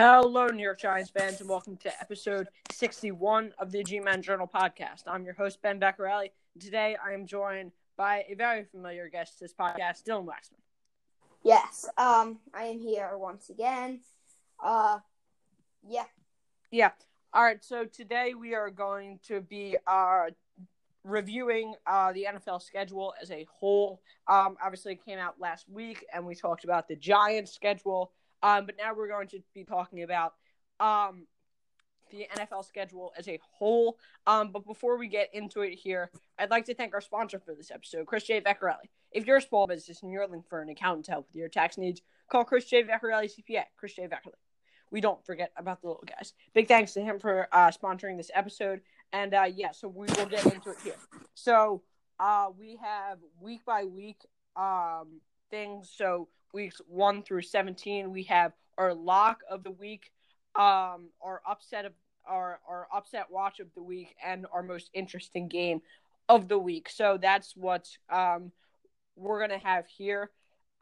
Hello, New York Giants fans, and welcome to episode 61 of the G Men Journal podcast. I'm your host, Ben Beccarelli. Today, I am joined by a very familiar guest to this podcast, Dylan Waxman. Yes, um, I am here once again. Uh, yeah. Yeah. All right. So today we are going to be uh, reviewing uh, the NFL schedule as a whole. Um, obviously, it came out last week, and we talked about the Giants schedule. Um, but now we're going to be talking about um, the NFL schedule as a whole. Um, but before we get into it here, I'd like to thank our sponsor for this episode, Chris J. Vecchiarelli. If you're a small business and you're looking for an accountant to help with your tax needs, call Chris J. Vecchiarelli CPA. Chris J. Vecchiarelli. We don't forget about the little guys. Big thanks to him for uh, sponsoring this episode. And uh, yeah, so we will get into it here. So uh, we have week by week um, things. So weeks one through seventeen, we have our lock of the week, um, our upset of our our upset watch of the week, and our most interesting game of the week. So that's what um, we're gonna have here.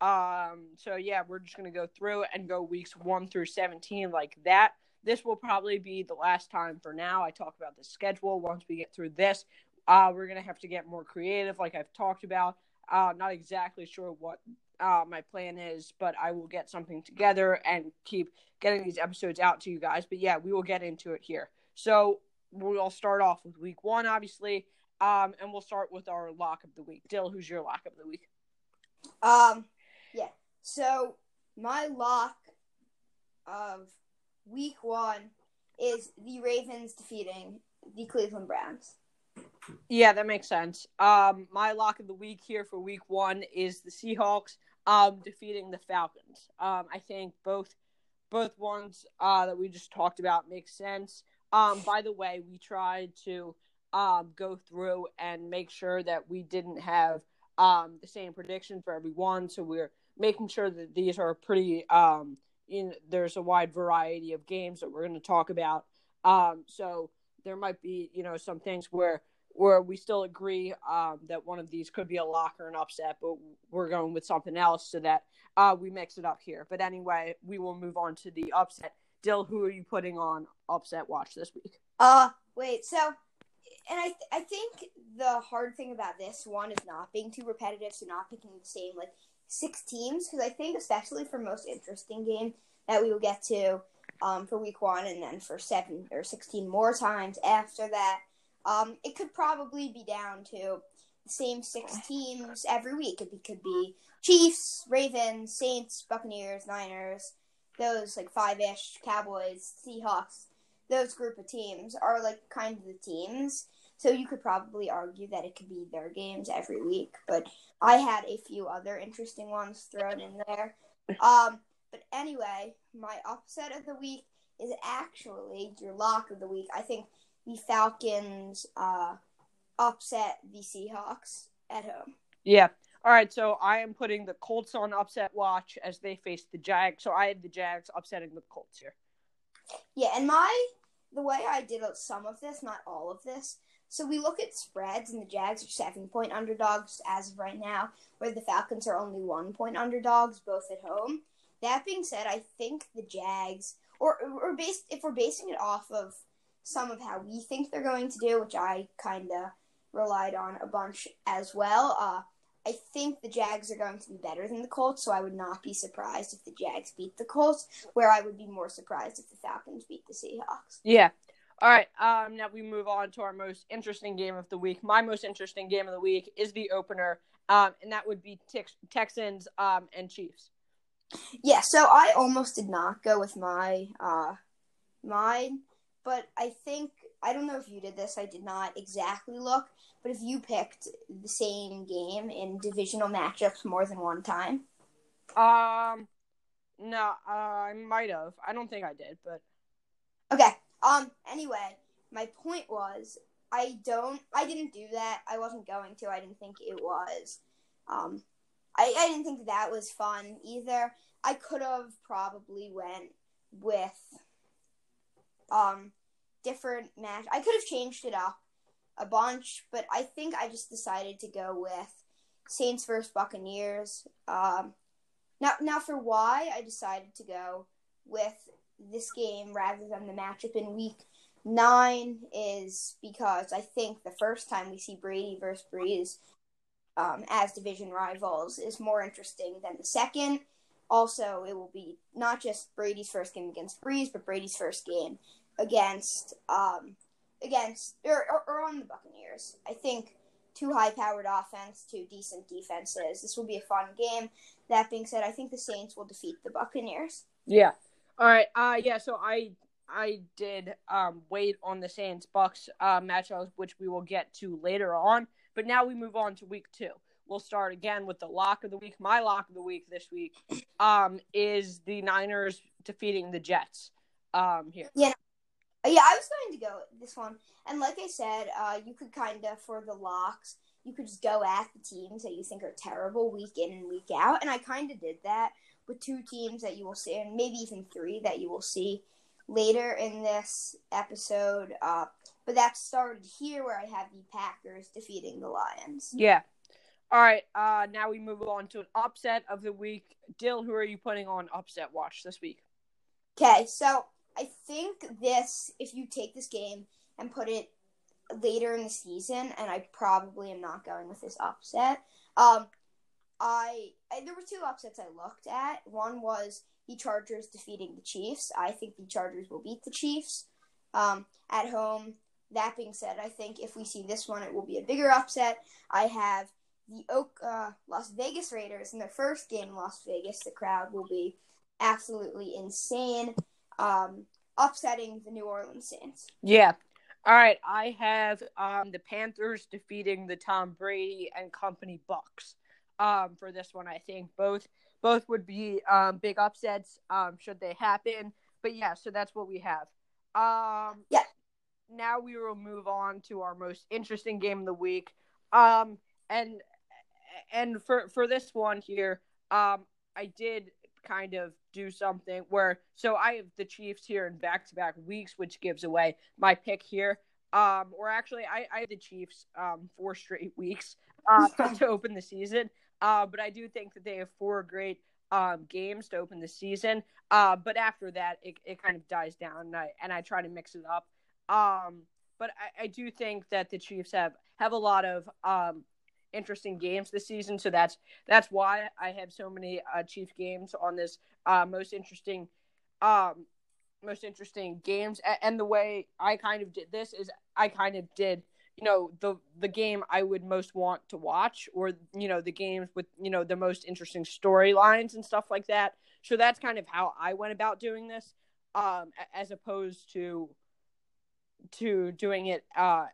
Um, so yeah, we're just gonna go through and go weeks one through seventeen like that. This will probably be the last time for now. I talk about the schedule. Once we get through this, uh, we're gonna have to get more creative, like I've talked about. Uh, not exactly sure what uh, my plan is, but I will get something together and keep getting these episodes out to you guys. But yeah, we will get into it here. So we'll start off with week one, obviously, um, and we'll start with our lock of the week. Dill, who's your lock of the week? Um, yeah. So my lock of week one is the Ravens defeating the Cleveland Browns. Yeah, that makes sense. Um, my lock of the week here for week one is the Seahawks um, defeating the Falcons. Um, I think both both ones uh, that we just talked about make sense. Um, by the way, we tried to um, go through and make sure that we didn't have um, the same prediction for everyone. So we're making sure that these are pretty. Um, there's a wide variety of games that we're going to talk about. Um, so there might be you know some things where where we still agree um, that one of these could be a lock or an upset, but we're going with something else so that uh, we mix it up here. But anyway, we will move on to the upset. Dill, who are you putting on upset watch this week? Uh, wait. So, and I th- I think the hard thing about this one is not being too repetitive, so not picking the same like six teams, because I think especially for most interesting game that we will get to um, for week one, and then for seven or sixteen more times after that um, it could probably be down to the same six teams every week. It could be Chiefs, Ravens, Saints, Buccaneers, Niners, those like five ish, Cowboys, Seahawks. Those group of teams are like kind of the teams. So you could probably argue that it could be their games every week. But I had a few other interesting ones thrown in there. Um, but anyway, my upset of the week is actually your lock of the week. I think the Falcons uh, upset the Seahawks at home. Yeah. All right, so I am putting the Colts on upset watch as they face the Jags. So I had the Jags upsetting the Colts here. Yeah, and my the way I did some of this, not all of this. So we look at spreads, and the Jags are seven point underdogs as of right now, where the Falcons are only one point underdogs, both at home. That being said, I think the Jags, or or based if we're basing it off of some of how we think they're going to do, which I kind of relied on a bunch as well. Uh, I think the Jags are going to be better than the Colts, so I would not be surprised if the Jags beat the Colts, where I would be more surprised if the Falcons beat the Seahawks. Yeah. All right. Um, now we move on to our most interesting game of the week. My most interesting game of the week is the opener, um, and that would be Tex- Texans um, and Chiefs. Yeah. So I almost did not go with my uh, mine but I think I don't know if you did this. I did not exactly look, but if you picked the same game in divisional matchups more than one time, um, no, uh, I might have. I don't think I did, but okay. Um. Anyway, my point was I don't. I didn't do that. I wasn't going to. I didn't think it was. Um, I I didn't think that was fun either. I could have probably went with um different match. I could have changed it up a bunch, but I think I just decided to go with Saints versus Buccaneers. Um, now, now for why I decided to go with this game rather than the matchup in week nine is because I think the first time we see Brady versus Brees um, as division rivals is more interesting than the second. Also, it will be not just Brady's first game against Brees, but Brady's first game against um, against or, or, or on the Buccaneers. I think two high-powered offense, two decent defenses. This will be a fun game. That being said, I think the Saints will defeat the Buccaneers. Yeah. All right. Uh yeah, so I I did um wait on the Saints Bucks uh matchups which we will get to later on, but now we move on to week 2. We'll start again with the lock of the week. My lock of the week this week um is the Niners defeating the Jets. Um here. Yeah. Yeah, I was going to go this one. And like I said, uh you could kind of for the locks, you could just go at the teams that you think are terrible week in and week out, and I kind of did that with two teams that you will see, and maybe even three that you will see later in this episode. Uh, but that started here where I have the Packers defeating the Lions. Yeah. All right. Uh, now we move on to an upset of the week. Dill, who are you putting on upset watch this week? Okay, so I think this, if you take this game and put it later in the season, and I probably am not going with this upset. Um, I, I there were two upsets I looked at. One was the Chargers defeating the Chiefs. I think the Chargers will beat the Chiefs um, at home. That being said, I think if we see this one, it will be a bigger upset. I have the Oak uh, Las Vegas Raiders in their first game in Las Vegas. The crowd will be absolutely insane, um, upsetting the New Orleans Saints. Yeah. All right. I have um, the Panthers defeating the Tom Brady and company Bucks um, for this one. I think both both would be um, big upsets um, should they happen. But yeah, so that's what we have. Um, yeah. Now we will move on to our most interesting game of the week. Um, and and for for this one here, um, I did kind of do something where so I have the Chiefs here in back to back weeks, which gives away my pick here. Um, or actually, I, I have the Chiefs um four straight weeks uh, to open the season. Uh, but I do think that they have four great um, games to open the season. Uh, but after that, it, it kind of dies down, and I and I try to mix it up. Um, but I, I do think that the Chiefs have have a lot of um, interesting games this season, so that's that's why I have so many uh, Chief games on this uh, most interesting um, most interesting games. And the way I kind of did this is I kind of did you know the the game I would most want to watch, or you know the games with you know the most interesting storylines and stuff like that. So that's kind of how I went about doing this, um, as opposed to to doing it uh,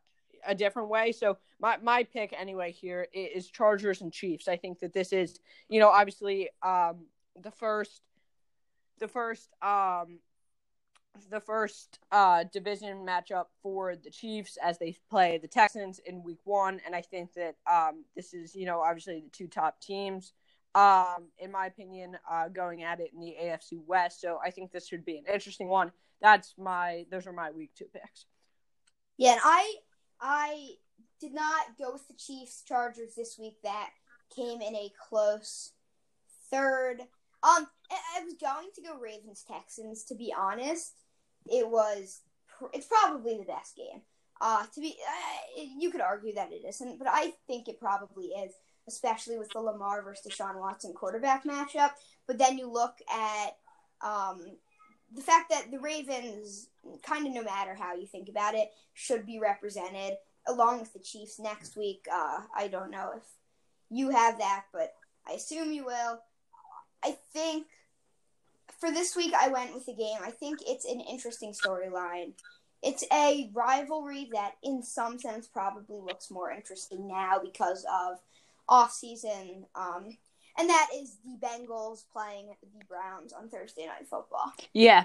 a different way. So my my pick anyway here is Chargers and Chiefs. I think that this is you know obviously um, the first the first um, the first uh, division matchup for the Chiefs as they play the Texans in Week One, and I think that um, this is, you know, obviously the two top teams, um, in my opinion, uh, going at it in the AFC West. So I think this should be an interesting one. That's my; those are my Week Two picks. Yeah, and I I did not go with the Chiefs Chargers this week. That came in a close third. Um, I was going to go Ravens Texans to be honest, it was it's probably the best game. Uh, to be, uh, you could argue that it isn't, but I think it probably is, especially with the Lamar versus Deshaun Watson quarterback matchup. But then you look at um, the fact that the Ravens, kind of no matter how you think about it, should be represented along with the Chiefs next week. Uh, I don't know if you have that, but I assume you will. I think for this week, I went with the game. I think it's an interesting storyline. It's a rivalry that, in some sense, probably looks more interesting now because of off season. Um, and that is the Bengals playing the Browns on Thursday Night Football. Yeah,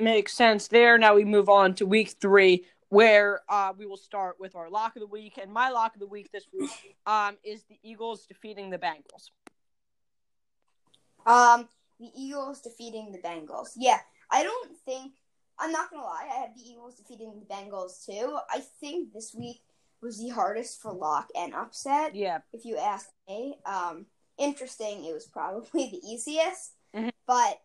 makes sense there. Now we move on to week three, where uh, we will start with our lock of the week. And my lock of the week this week um, is the Eagles defeating the Bengals. Um, the Eagles defeating the Bengals. Yeah, I don't think I'm not gonna lie. I have the Eagles defeating the Bengals too. I think this week was the hardest for lock and upset. Yeah. If you ask me, um, interesting. It was probably the easiest, mm-hmm. but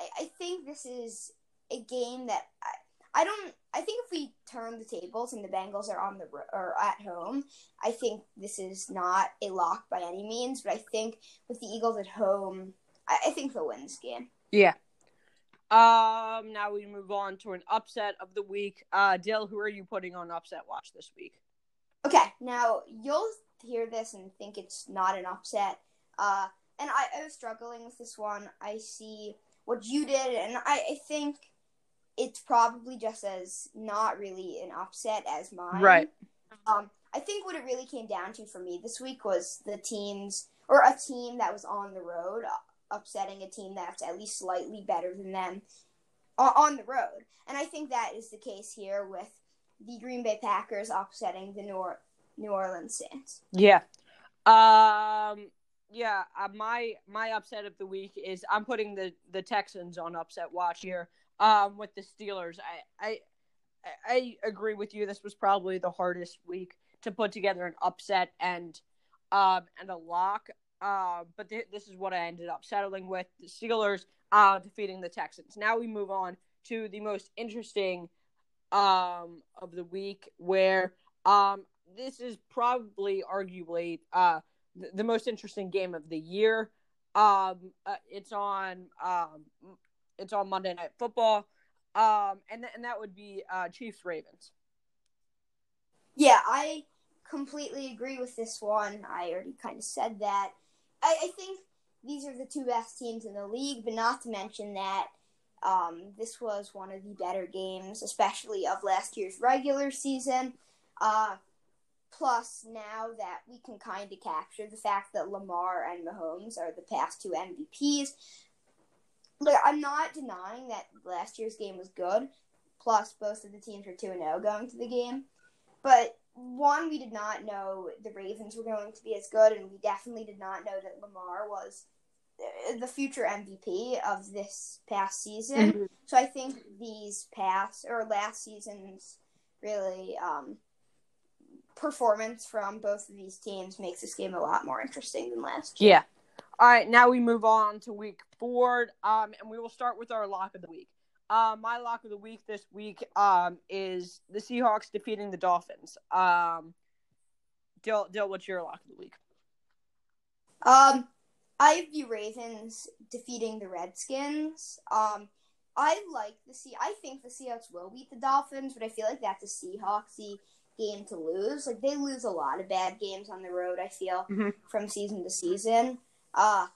I, I think this is a game that I, I don't. I think if we turn the tables and the Bengals are on the or at home, I think this is not a lock by any means. But I think with the Eagles at home, I, I think they'll win this game. Yeah. Um. Now we move on to an upset of the week. Uh, Dill, who are you putting on upset watch this week? Okay. Now you'll hear this and think it's not an upset. Uh, and I, I was struggling with this one. I see what you did, and I, I think it's probably just as not really an upset as mine. Right. Um, I think what it really came down to for me this week was the teams or a team that was on the road upsetting a team that's at least slightly better than them on the road. And I think that is the case here with the Green Bay Packers upsetting the New New Orleans Saints. Yeah. Um yeah, uh, my my upset of the week is I'm putting the the Texans on upset watch here. Um, with the Steelers, I I I agree with you. This was probably the hardest week to put together an upset and um and a lock. Uh, but th- this is what I ended up settling with: the Steelers uh, defeating the Texans. Now we move on to the most interesting um of the week, where um this is probably arguably uh the, most interesting game of the year. Um, uh, it's on um, it's on Monday Night Football, um, and th- and that would be uh, Chiefs Ravens. Yeah, I completely agree with this one. I already kind of said that. I, I think these are the two best teams in the league, but not to mention that um, this was one of the better games, especially of last year's regular season. Uh, Plus, now that we can kind of capture the fact that Lamar and Mahomes are the past two MVPs, like I'm not denying that last year's game was good. Plus, both of the teams were two and zero oh going to the game, but one, we did not know the Ravens were going to be as good, and we definitely did not know that Lamar was the future MVP of this past season. Mm-hmm. So I think these past or last seasons really um, performance from both of these teams makes this game a lot more interesting than last year. Yeah. All right, now we move on to week four, um, and we will start with our lock of the week. Uh, my lock of the week this week um, is the Seahawks defeating the Dolphins. Um, Dill, Dill, what's your lock of the week? Um, I have the Ravens defeating the Redskins. Um, I like the Sea. I think the Seahawks will beat the Dolphins, but I feel like that's a Seahawksy game to lose. Like they lose a lot of bad games on the road. I feel mm-hmm. from season to season. Uh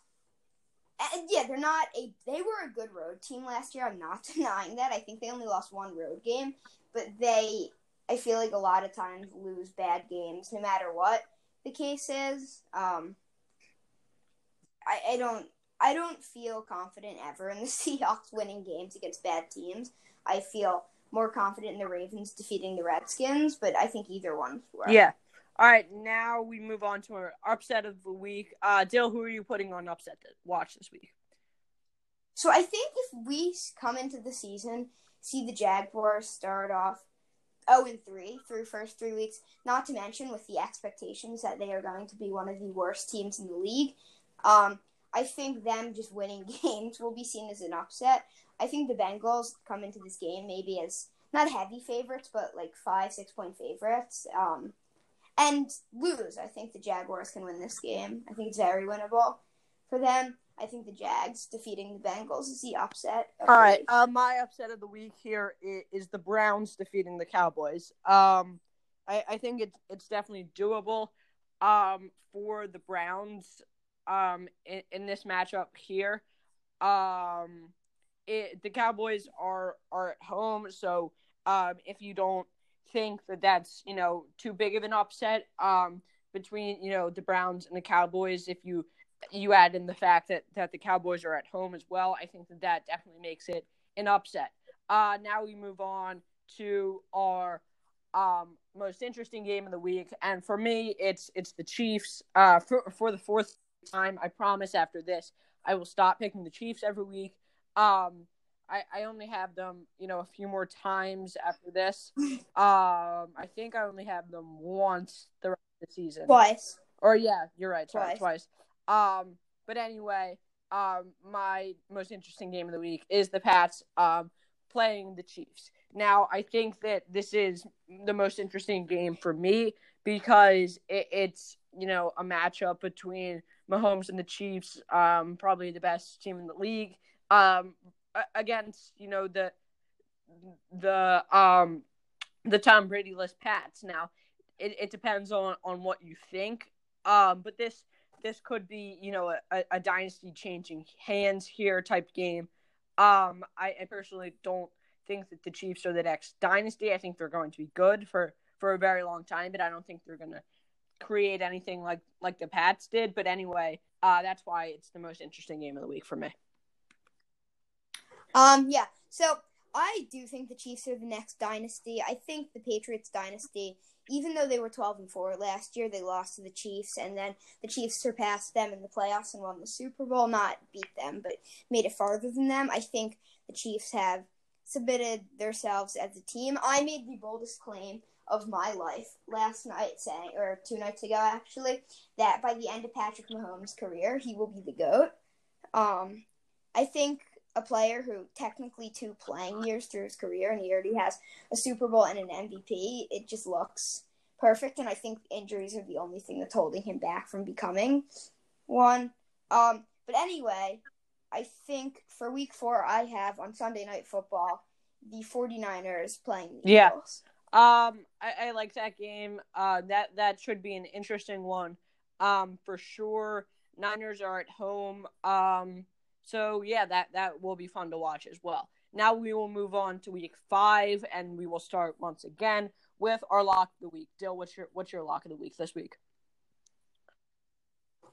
and yeah, they're not a. They were a good road team last year. I'm not denying that. I think they only lost one road game, but they. I feel like a lot of times lose bad games, no matter what the case is. Um, I, I don't. I don't feel confident ever in the Seahawks winning games against bad teams. I feel more confident in the Ravens defeating the Redskins, but I think either one. Were. Yeah. All right, now we move on to our upset of the week. Uh, Dill, who are you putting on upset to watch this week? So I think if we come into the season, see the Jaguars start off 0 and 3 through first three weeks, not to mention with the expectations that they are going to be one of the worst teams in the league. Um, I think them just winning games will be seen as an upset. I think the Bengals come into this game maybe as not heavy favorites, but like five, six point favorites. Um, and lose. I think the Jaguars can win this game. I think it's very winnable for them. I think the Jags defeating the Bengals is the upset. All right, uh, my upset of the week here is, is, the Browns defeating the Cowboys. Um, I, I think it's it's definitely doable um, for the Browns um, in, in this matchup here. Um, it, the Cowboys are are at home, so um, if you don't think that that's you know too big of an upset um, between you know the Browns and the Cowboys, if you you add in the fact that that the Cowboys are at home as well, I think that that definitely makes it an upset. Uh, now we move on to our um, most interesting game of the week, and for me, it's it's the Chiefs. Uh, for for the fourth time, I promise. After this, I will stop picking the Chiefs every week. Um, I, I only have them, you know, a few more times after this. Um, I think I only have them once the rest of the season. Twice. Or yeah, you're right. Sorry, twice. twice. Um, but anyway, um, my most interesting game of the week is the Pats um, playing the Chiefs. Now, I think that this is the most interesting game for me because it, it's you know a matchup between Mahomes and the Chiefs, um, probably the best team in the league, um, against you know the the um the Tom Brady list Pats. Now, it, it depends on on what you think, um, but this this could be you know a, a dynasty changing hands here type game. Um, I, I personally don't think that the Chiefs are the next dynasty. I think they're going to be good for for a very long time, but I don't think they're going to create anything like like the Pats did. But anyway, uh, that's why it's the most interesting game of the week for me. Um, yeah. So I do think the Chiefs are the next dynasty. I think the Patriots dynasty, even though they were twelve and four last year, they lost to the Chiefs, and then the Chiefs surpassed them in the playoffs and won the Super Bowl. Not beat them, but made it farther than them. I think the Chiefs have submitted themselves as a team. I made the boldest claim of my life last night saying or two nights ago actually that by the end of Patrick Mahomes' career he will be the GOAT. Um I think a player who technically two playing years through his career and he already has a Super Bowl and an MVP, it just looks perfect and I think injuries are the only thing that's holding him back from becoming one. Um but anyway, I think for week 4 I have on Sunday night football the 49ers playing the yeah. Eagles. Um, I, I like that game. Uh, that that should be an interesting one. Um, for sure. Niners are at home. Um, so yeah, that that will be fun to watch as well. Now we will move on to week five, and we will start once again with our lock of the week. Dill, what's your what's your lock of the week this week?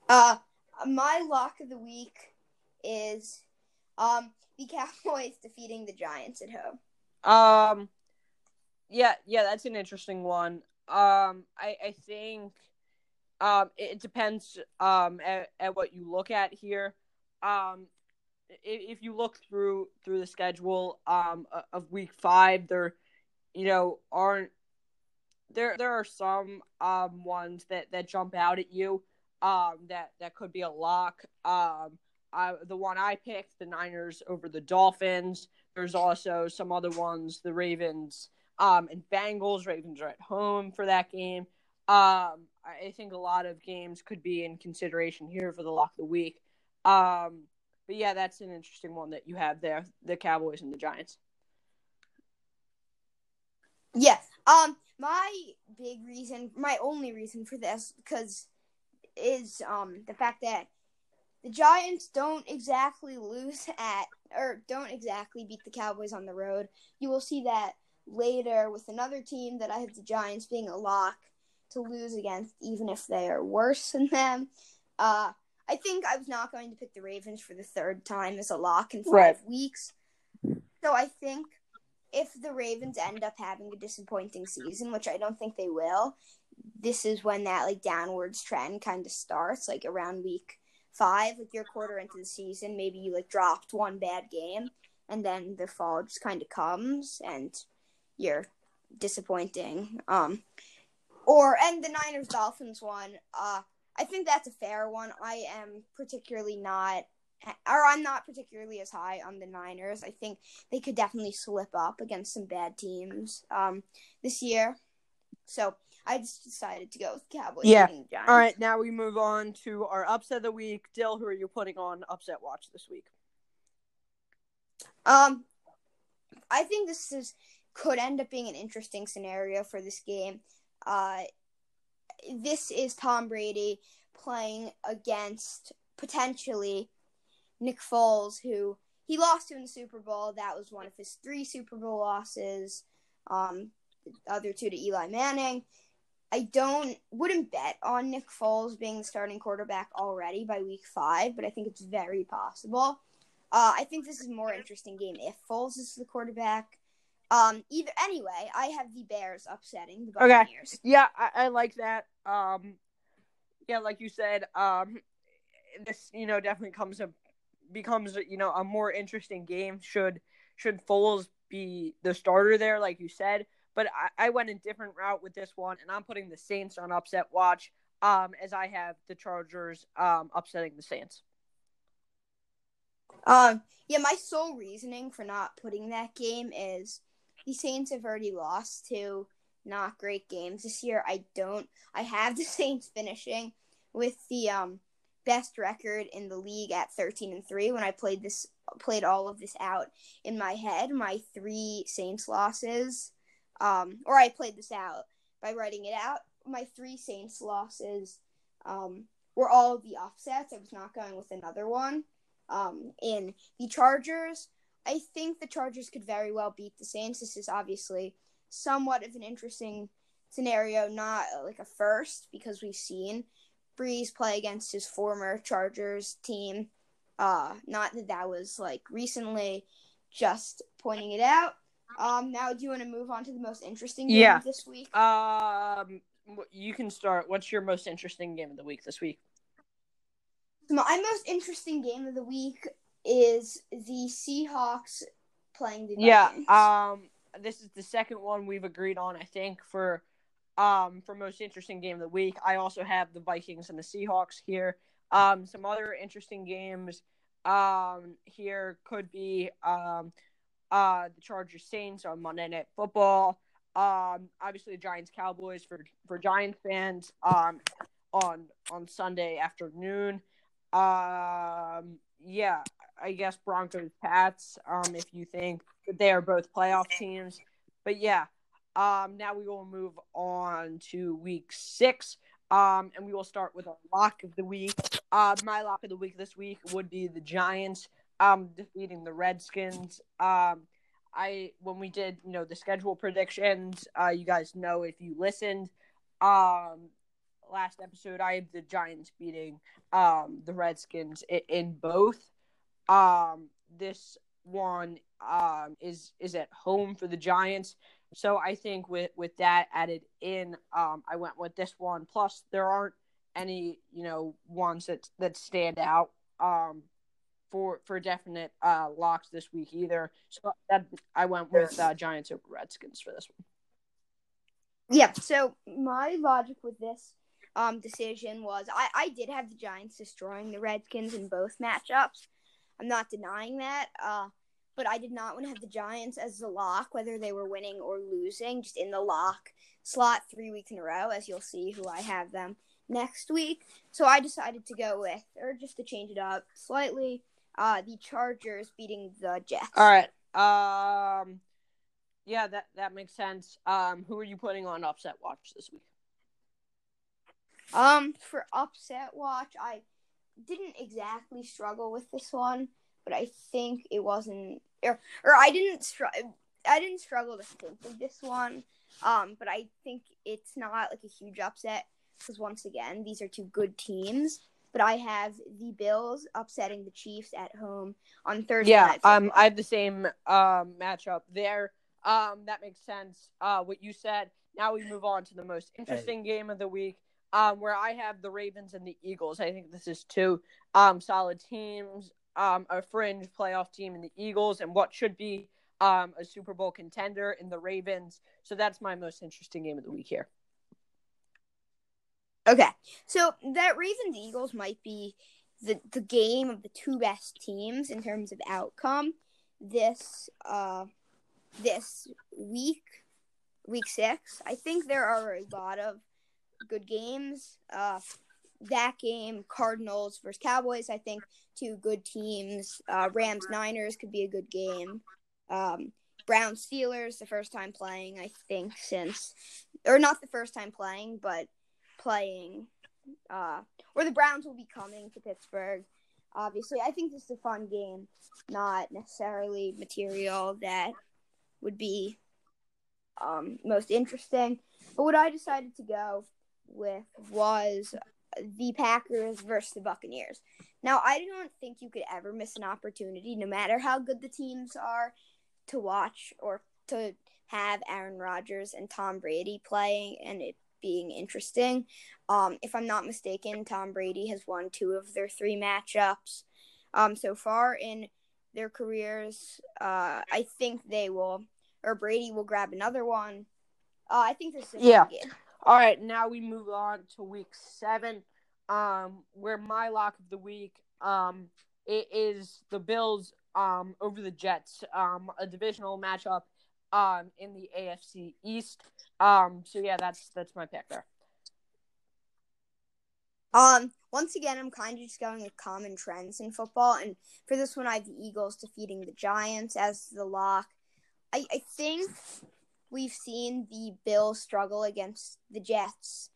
Uh, my lock of the week is um the Cowboys defeating the Giants at home. Um, yeah, yeah, that's an interesting one. Um, I, I think um, it, it depends um, at, at what you look at here. Um, if, you look through through the schedule um, of week five, there, you know, aren't there there are some um ones that that jump out at you um that that could be a lock um I, the one I picked the Niners over the Dolphins there's also some other ones the Ravens um, and Bengals. Ravens are at home for that game. Um, I think a lot of games could be in consideration here for the lock of the week. Um, but yeah, that's an interesting one that you have there: the Cowboys and the Giants. Yeah. Um, my big reason, my only reason for this, because is um the fact that the Giants don't exactly lose at or don't exactly beat the Cowboys on the road. You will see that later with another team that I have the Giants being a lock to lose against, even if they are worse than them. Uh, I think I was not going to pick the Ravens for the third time as a lock in five right. weeks. So I think if the Ravens end up having a disappointing season, which I don't think they will, this is when that like downwards trend kind of starts, like around week five, like your quarter into the season, maybe you like dropped one bad game, and then the fall just kind of comes, and you're disappointing. Um, or and the Niners Dolphins one. Uh, I think that's a fair one. I am particularly not, or I'm not particularly as high on the Niners. I think they could definitely slip up against some bad teams um, this year. So I just decided to go with Cowboys. Yeah. All right. Now we move on to our upset of the week. Dill, who are you putting on upset watch this week? Um, I think this is could end up being an interesting scenario for this game. Uh, this is Tom Brady playing against potentially Nick Foles, who he lost to in the Super Bowl. That was one of his three Super Bowl losses. Um, the other two to Eli Manning. I don't wouldn't bet on Nick Foles being the starting quarterback already by week five, but I think it's very possible. Uh, I think this is a more interesting game if Foles is the quarterback. Um, either anyway, I have the Bears upsetting the Buccaneers. Okay. Yeah, I, I like that. Um, yeah, like you said, um, this you know definitely comes a becomes you know a more interesting game should should Foles be the starter there, like you said. But I, I went a different route with this one, and I'm putting the Saints on upset watch. Um, as I have the Chargers um upsetting the Saints. Um, yeah, my sole reasoning for not putting that game is the Saints have already lost to not great games this year. I don't. I have the Saints finishing with the um best record in the league at 13 and 3 when I played this played all of this out in my head my three Saints losses um or I played this out by writing it out my three Saints losses um were all the offsets I was not going with another one um in the Chargers I think the Chargers could very well beat the Saints this is obviously somewhat of an interesting scenario not like a first because we've seen Brees play against his former Chargers team. Uh, not that that was like recently, just pointing it out. Um, now do you want to move on to the most interesting game Yeah. of this week? Um, you can start. What's your most interesting game of the week this week? My most interesting game of the week is the Seahawks playing the Yeah. Vikings. Um, this is the second one we've agreed on. I think for um for most interesting game of the week. I also have the Vikings and the Seahawks here. Um, some other interesting games um here could be um uh the Chargers Saints on Monday Night Football. Um, obviously the Giants Cowboys for for Giants fans. Um, on on Sunday afternoon. Um, yeah, I guess Broncos Pats. Um, if you think that they are both playoff teams, but yeah. Um, now we will move on to week six. Um, and we will start with our lock of the week. Uh, my lock of the week this week would be the Giants. Um, defeating the Redskins. Um, I when we did you know the schedule predictions. Uh, you guys know if you listened. Um, last episode I have the Giants beating um the Redskins in, in both. Um, this one um is is at home for the Giants. So I think with with that added in, um, I went with this one. Plus, there aren't any you know ones that that stand out um for for definite uh locks this week either. So that I went with uh, Giants over Redskins for this one. Yeah. So my logic with this um decision was I I did have the Giants destroying the Redskins in both matchups. I'm not denying that. Uh, but I did not want to have the Giants as the lock, whether they were winning or losing, just in the lock slot three weeks in a row, as you'll see who I have them next week. So I decided to go with, or just to change it up slightly, uh, the Chargers beating the Jets. All right. Um. Yeah, that that makes sense. Um, who are you putting on upset watch this week? Um, for upset watch, I didn't exactly struggle with this one, but I think it wasn't, or, or I didn't str- I didn't struggle to think of this one. Um, but I think it's not like a huge upset because once again, these are two good teams. But I have the Bills upsetting the Chiefs at home on Thursday. Yeah, Night um, I have the same um matchup there. Um, that makes sense. Uh, what you said. Now we move on to the most interesting game of the week. Um, where I have the Ravens and the Eagles. I think this is two um solid teams. Um, a fringe playoff team in the Eagles, and what should be um a Super Bowl contender in the Ravens. So that's my most interesting game of the week here. Okay, so that Ravens Eagles might be the the game of the two best teams in terms of outcome this uh this week, week six. I think there are a lot of good games. Uh, that game, Cardinals versus Cowboys. I think two good teams. Uh, Rams Niners could be a good game. Um, Brown Steelers, the first time playing, I think since, or not the first time playing, but playing, uh, or the Browns will be coming to Pittsburgh. Obviously, I think this is a fun game, not necessarily material that would be um, most interesting. But what I decided to go with was the Packers versus the Buccaneers. Now, I don't think you could ever miss an opportunity, no matter how good the teams are, to watch or to have Aaron Rodgers and Tom Brady playing and it being interesting. Um, if I'm not mistaken, Tom Brady has won two of their three matchups um, so far in their careers. Uh, I think they will, or Brady will grab another one. Uh, I think this is Yeah. game. All right, now we move on to week seven, um, where my lock of the week um it is the Bills um, over the Jets, um, a divisional matchup um, in the AFC East. Um, so yeah, that's that's my pick there. Um, once again, I'm kind of just going with common trends in football, and for this one, I have the Eagles defeating the Giants as the lock. I, I think we've seen the Bills struggle against the Jets,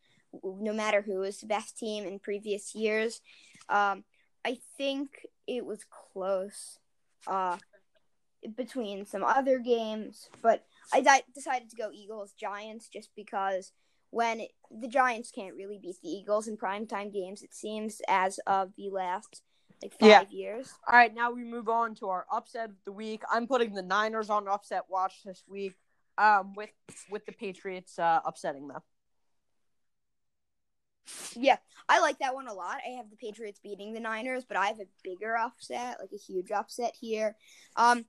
no matter who is the best team in previous years. Um, I think it was close uh, between some other games, but I di- decided to go Eagles Giants just because when it, the Giants can't really beat the Eagles in primetime games, it seems, as of the last like five yeah. years. All right, now we move on to our upset of the week. I'm putting the Niners on upset watch this week, um, with with the Patriots uh, upsetting them. Yeah, I like that one a lot. I have the Patriots beating the Niners, but I have a bigger upset, like a huge upset here. Um,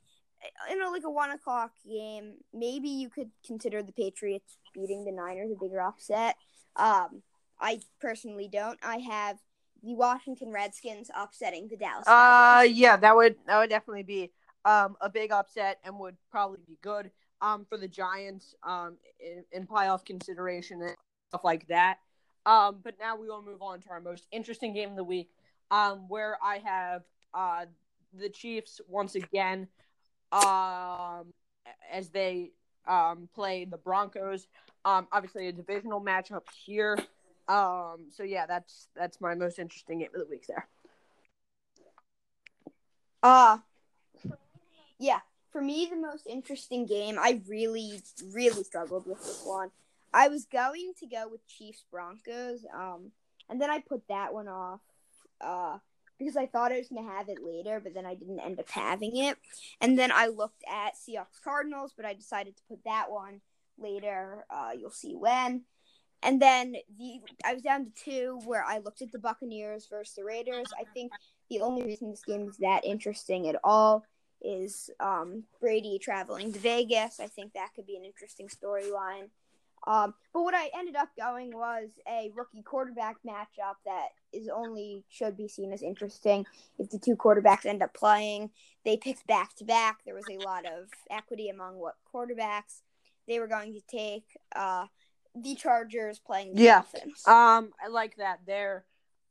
in a, like a one o'clock game, maybe you could consider the Patriots beating the Niners a bigger upset. Um, I personally don't. I have the Washington Redskins upsetting the Dallas. Cowboys. Uh, yeah, that would that would definitely be um a big upset and would probably be good um for the Giants um in, in playoff consideration and stuff like that. Um, but now we will move on to our most interesting game of the week, um, where I have uh, the Chiefs once again um, as they um, play the Broncos. Um, obviously, a divisional matchup here. Um, so yeah, that's that's my most interesting game of the week there. Uh yeah, for me the most interesting game. I really really struggled with this one. I was going to go with Chiefs Broncos, um, and then I put that one off uh, because I thought I was gonna have it later, but then I didn't end up having it. And then I looked at Seahawks Cardinals, but I decided to put that one later. Uh, you'll see when. And then the I was down to two where I looked at the Buccaneers versus the Raiders. I think the only reason this game is that interesting at all is um, Brady traveling to Vegas. I think that could be an interesting storyline. Um, but what I ended up going was a rookie quarterback matchup that is only should be seen as interesting if the two quarterbacks end up playing. They picked back to back. There was a lot of equity among what quarterbacks they were going to take. Uh, the Chargers playing the yeah. Dolphins. Um, I like that. They're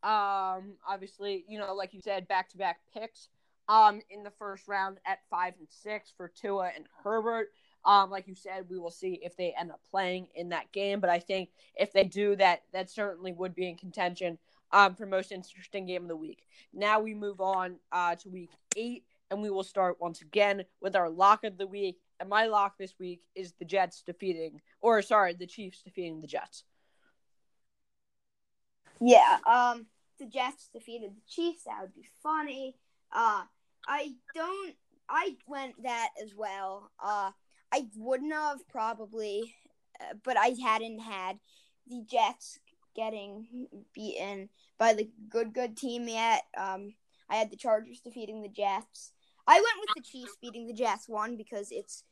um obviously you know like you said back to back picks um in the first round at five and six for Tua and Herbert. Um, like you said, we will see if they end up playing in that game. But I think if they do, that that certainly would be in contention um, for most interesting game of the week. Now we move on uh, to week eight, and we will start once again with our lock of the week. And my lock this week is the Jets defeating, or sorry, the Chiefs defeating the Jets. Yeah, um, the Jets defeated the Chiefs. That would be funny. Uh, I don't. I went that as well. Uh, I wouldn't have probably, uh, but I hadn't had the Jets getting beaten by the good good team yet. Um, I had the Chargers defeating the Jets. I went with the Chiefs beating the Jets one because it's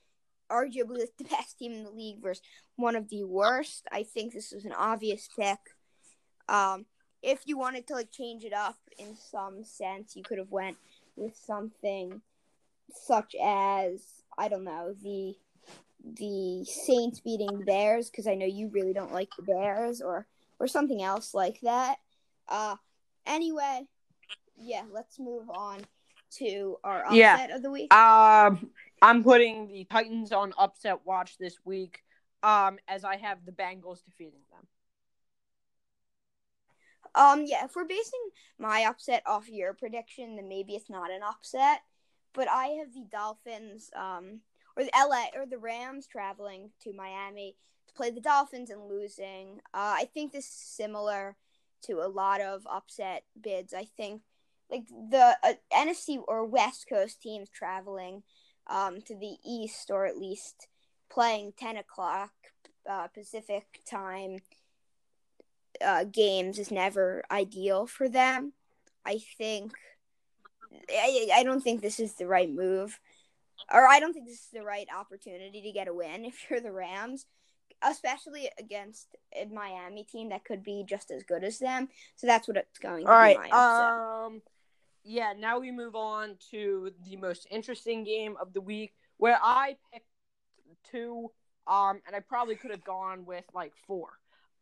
arguably the best team in the league versus one of the worst. I think this was an obvious pick. Um, if you wanted to like change it up in some sense, you could have went with something such as I don't know the the Saints beating the Bears because I know you really don't like the Bears or or something else like that. Uh anyway, yeah, let's move on to our upset yeah. of the week. Um I'm putting the Titans on upset watch this week um as I have the Bengals defeating them. Um yeah, if we're basing my upset off your prediction, then maybe it's not an upset. But I have the Dolphins um or the LA or the Rams traveling to Miami to play the Dolphins and losing. Uh, I think this is similar to a lot of upset bids. I think like the uh, NFC or West Coast teams traveling um, to the East or at least playing ten o'clock uh, Pacific time uh, games is never ideal for them. I think I, I don't think this is the right move or I don't think this is the right opportunity to get a win if you're the Rams, especially against a Miami team that could be just as good as them. So that's what it's going. All right. Um, yeah, now we move on to the most interesting game of the week, where I picked two, um, and I probably could have gone with like four.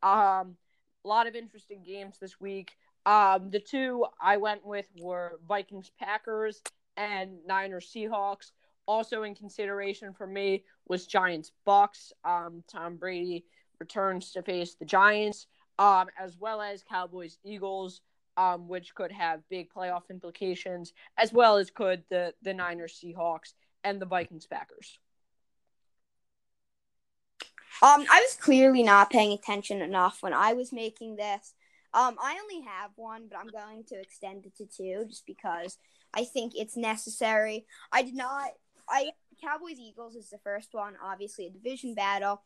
Um, a lot of interesting games this week. Um, the two I went with were Vikings Packers and Niners Seahawks. Also in consideration for me was Giants Bucks. Um, Tom Brady returns to face the Giants, um, as well as Cowboys Eagles, um, which could have big playoff implications, as well as could the the Niners Seahawks and the Vikings Packers. Um, I was clearly not paying attention enough when I was making this. Um, I only have one, but I'm going to extend it to two just because I think it's necessary. I did not. I Cowboys Eagles is the first one, obviously a division battle.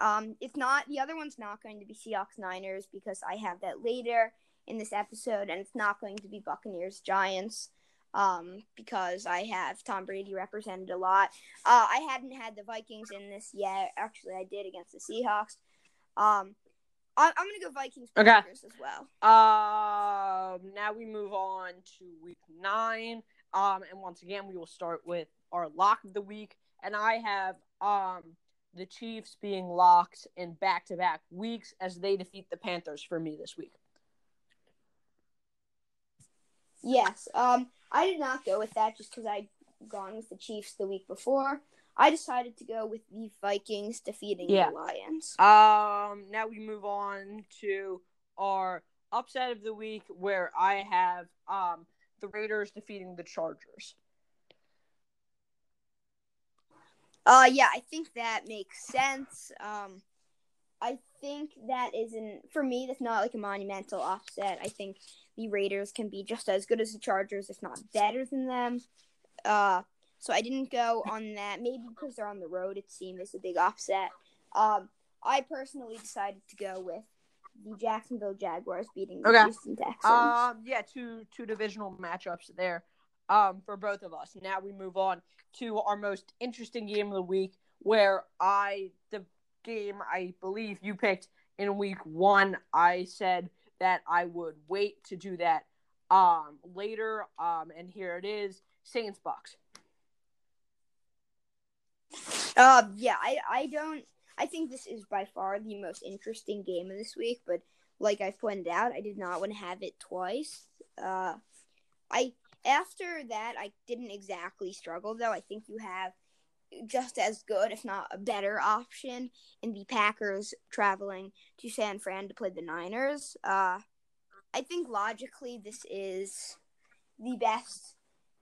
Um, it's not the other one's not going to be Seahawks Niners because I have that later in this episode, and it's not going to be Buccaneers Giants um, because I have Tom Brady represented a lot. Uh, I hadn't had the Vikings in this yet. Actually, I did against the Seahawks. Um, I- am gonna go Vikings okay. as well. Um, now we move on to week nine. Um, and once again, we will start with our lock of the week, and I have um the Chiefs being locked in back-to-back weeks as they defeat the Panthers for me this week. Yes. Um, I did not go with that just because I'd gone with the Chiefs the week before. I decided to go with the Vikings defeating yeah. the Lions. Um, now we move on to our upset of the week, where I have um the Raiders defeating the Chargers. Uh, yeah, I think that makes sense. Um, I think that isn't for me. That's not like a monumental upset. I think the Raiders can be just as good as the Chargers, if not better than them. Uh, so I didn't go on that. Maybe because they're on the road, it seemed as a big offset. Um, I personally decided to go with the Jacksonville Jaguars beating the okay. Houston Texans. Um, yeah, two two divisional matchups there. Um, for both of us. Now we move on to our most interesting game of the week, where I the game I believe you picked in week one. I said that I would wait to do that um later. Um, and here it is: Saints Bucks. Um, yeah, I I don't. I think this is by far the most interesting game of this week, but like I pointed out, I did not want to have it twice. Uh, I after that I didn't exactly struggle though. I think you have just as good, if not a better option in the Packers traveling to San Fran to play the Niners. Uh, I think logically this is the best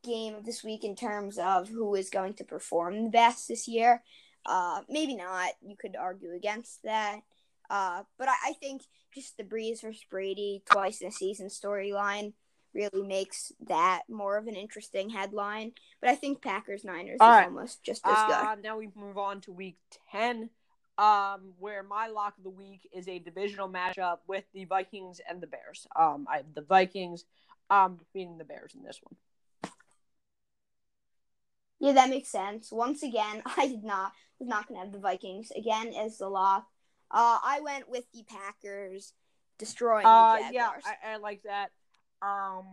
game of this week in terms of who is going to perform the best this year. Uh, maybe not. You could argue against that. Uh, but I, I think just the Brees versus Brady twice in a season storyline really makes that more of an interesting headline. But I think Packers Niners All is right. almost just as good. Uh, now we move on to week 10, um, where my lock of the week is a divisional matchup with the Vikings and the Bears. Um, I have the Vikings um, beating the Bears in this one. Yeah, that makes sense. Once again, I did not was not gonna have the Vikings again as the lock. Uh, I went with the Packers destroying uh, the Jaguars. Yeah, I, I like that. Um,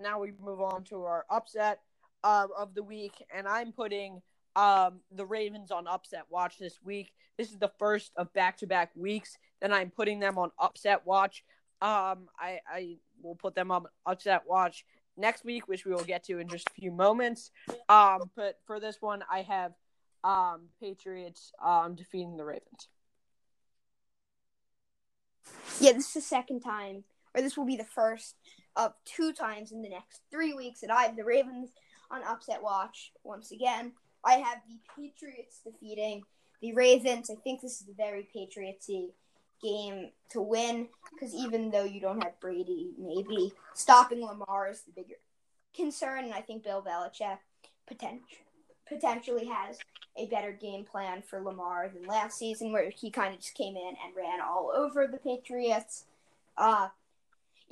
now we move on to our upset uh, of the week, and I'm putting um the Ravens on upset watch this week. This is the first of back-to-back weeks that I'm putting them on upset watch. Um, I I will put them on upset watch next week, which we will get to in just a few moments. Um, but for this one, I have um, Patriots um, defeating the Ravens. Yeah, this is the second time, or this will be the first of two times in the next three weeks that I have the Ravens on upset watch once again. I have the Patriots defeating the Ravens. I think this is a very Patriotsy game to win because even though you don't have Brady, maybe stopping Lamar is the bigger concern. And I think Bill Belichick potential, potentially has a better game plan for Lamar than last season, where he kind of just came in and ran all over the Patriots. Uh,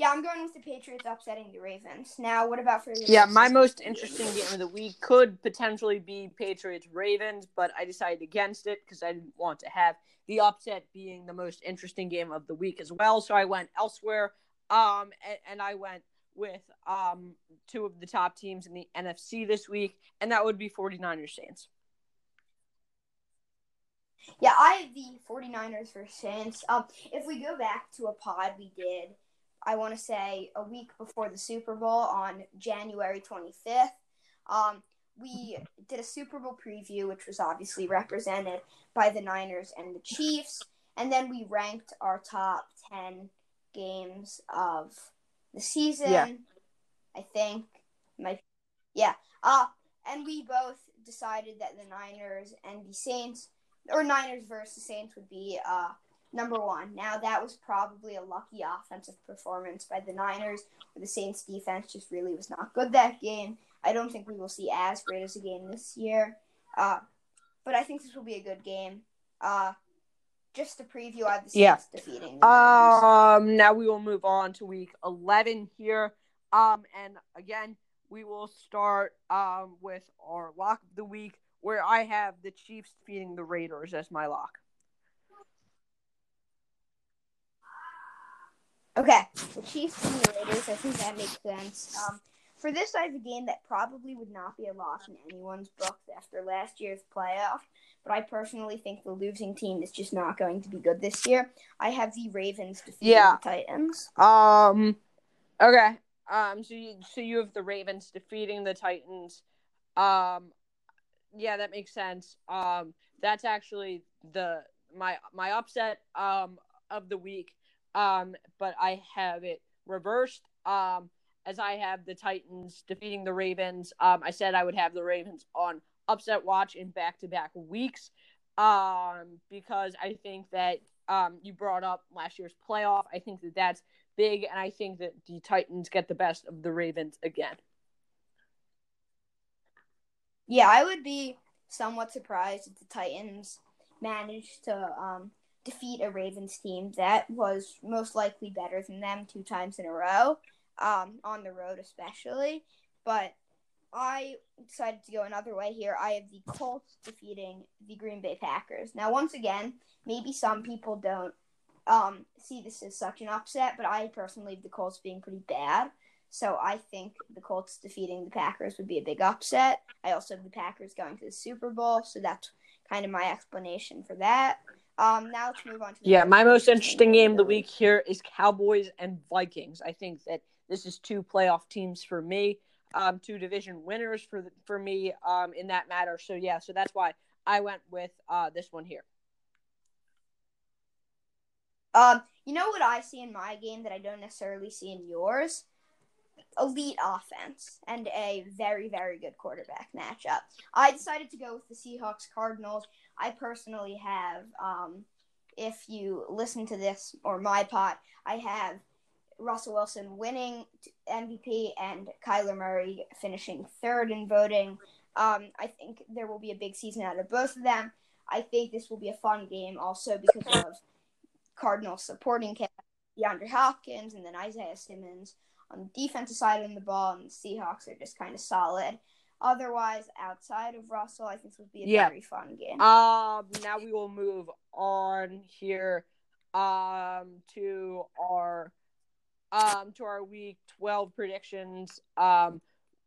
yeah, I'm going with the Patriots upsetting the Ravens. Now, what about for the Yeah, my most interesting game of the week could potentially be Patriots Ravens, but I decided against it because I didn't want to have the upset being the most interesting game of the week as well. So I went elsewhere. Um, and, and I went with um, two of the top teams in the NFC this week, and that would be 49ers Saints. Yeah, I have the 49ers for Saints. Um, if we go back to a pod we did, I want to say a week before the Super Bowl on January 25th, um, we did a Super Bowl preview, which was obviously represented by the Niners and the Chiefs. And then we ranked our top 10 games of the season. Yeah. I think. My, yeah. Uh, and we both decided that the Niners and the Saints, or Niners versus Saints, would be uh, number one. Now, that was probably a lucky offensive performance by the Niners, where the Saints defense just really was not good that game. I don't think we will see as great as a game this year. Uh, but I think this will be a good game. Uh, just to preview, have the Saints Yeah. defeating the Niners. Um, now we will move on to week 11 here. Um, and again, we will start um with our lock of the week, where I have the Chiefs defeating the Raiders as my lock. Okay, the Chiefs and the Raiders. I think that makes sense. Um, for this, I have a game that probably would not be a loss in anyone's book after last year's playoff. But I personally think the losing team is just not going to be good this year. I have the Ravens defeating Yeah. the Titans. Um, okay. Um, so you so you have the Ravens defeating the Titans. Um, yeah, that makes sense. Um, that's actually the my my upset um of the week. Um, but I have it reversed. Um, as I have the Titans defeating the Ravens. Um, I said I would have the Ravens on upset watch in back to back weeks. Um, because I think that um you brought up last year's playoff. I think that that's big, and I think that the Titans get the best of the Ravens again. Yeah, I would be somewhat surprised if the Titans managed to um, defeat a Ravens team that was most likely better than them two times in a row, um, on the road especially. But I decided to go another way here. I have the Colts defeating the Green Bay Packers. Now, once again, maybe some people don't um, see this as such an upset, but I personally have the Colts being pretty bad. So I think the Colts defeating the Packers would be a big upset. I also have the Packers going to the Super Bowl, so that's kind of my explanation for that. Um, now let's move on to the Yeah, my most interesting game of the week here is Cowboys and Vikings. I think that this is two playoff teams for me, um, two division winners for the, for me um, in that matter. So yeah, so that's why I went with uh, this one here. Um, you know what I see in my game that I don't necessarily see in yours? Elite offense and a very, very good quarterback matchup. I decided to go with the Seahawks Cardinals. I personally have, um, if you listen to this or my pot, I have Russell Wilson winning MVP and Kyler Murray finishing third in voting. Um, I think there will be a big season out of both of them. I think this will be a fun game also because of Cardinals supporting cast, DeAndre Hopkins, and then Isaiah Simmons on the defensive side of the ball, and the Seahawks are just kind of solid. Otherwise, outside of Russell, I think this would be a Yeah. very fun game. Um, now we will move on here, um, to our, um, to our week twelve predictions. Um,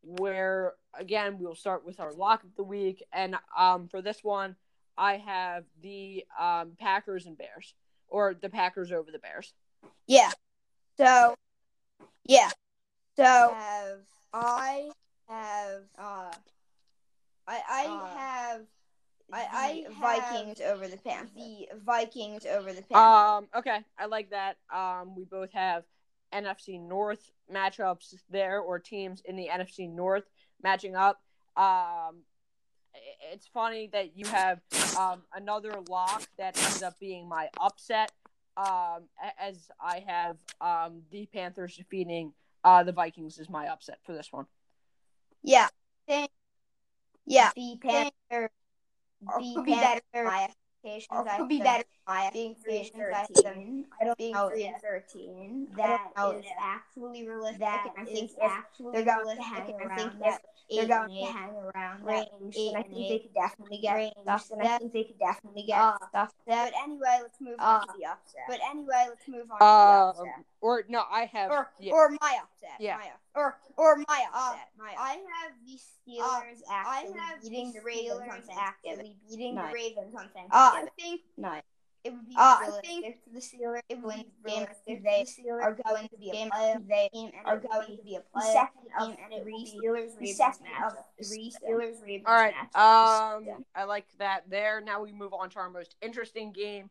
where again we will start with our lock of the week, and um, for this one, I have the um Packers and Bears, or the Packers over the Bears. Yeah. So, yeah. So have I have uh I I Uh, have I, I I Vikings over the Panthers. the Vikings over the Panthers. Um, okay, I like that. Um, we both have NFC North matchups there, or teams in the NFC North matching up. Um, i- it's funny that you have um another lock that ends up being my upset. Um, as I have um the Panthers defeating uh the Vikings is my upset for this one. yeah. Think, yeah. the Panthers Or the could be better my expectations. or I could be think. better my being three and thirteen. think- I don't Being know. three Three and and thirteen. That I don't if actually realistic. that and I think is if actually they're going to realistic, hang and I around think that they're going to hang around range, range, eight and I think they could definitely get range, stuff, and I think they could definitely get uh, stuff. But anyway, let's move on uh, to the upset. But anyway, let's move on to the upset. or no, I have Or, yeah. or my upset. upset. Yeah. My, or or my Uh, upset. my upset. I have the Steelers Uh, I actually have beating the the Ravens on Steelers Thanksgiving. beating the Ravens on Thanksgiving. uh, I think Nice. It would be Uh, I think to the Steelers It would be game realistic if if they the Steelers are going to be a game playoff they team are going to be a the playoff second of team and it three Steelers Ravens second three Steelers Ravens All right. Um, Yeah. I like that there. Now we move on to our most interesting game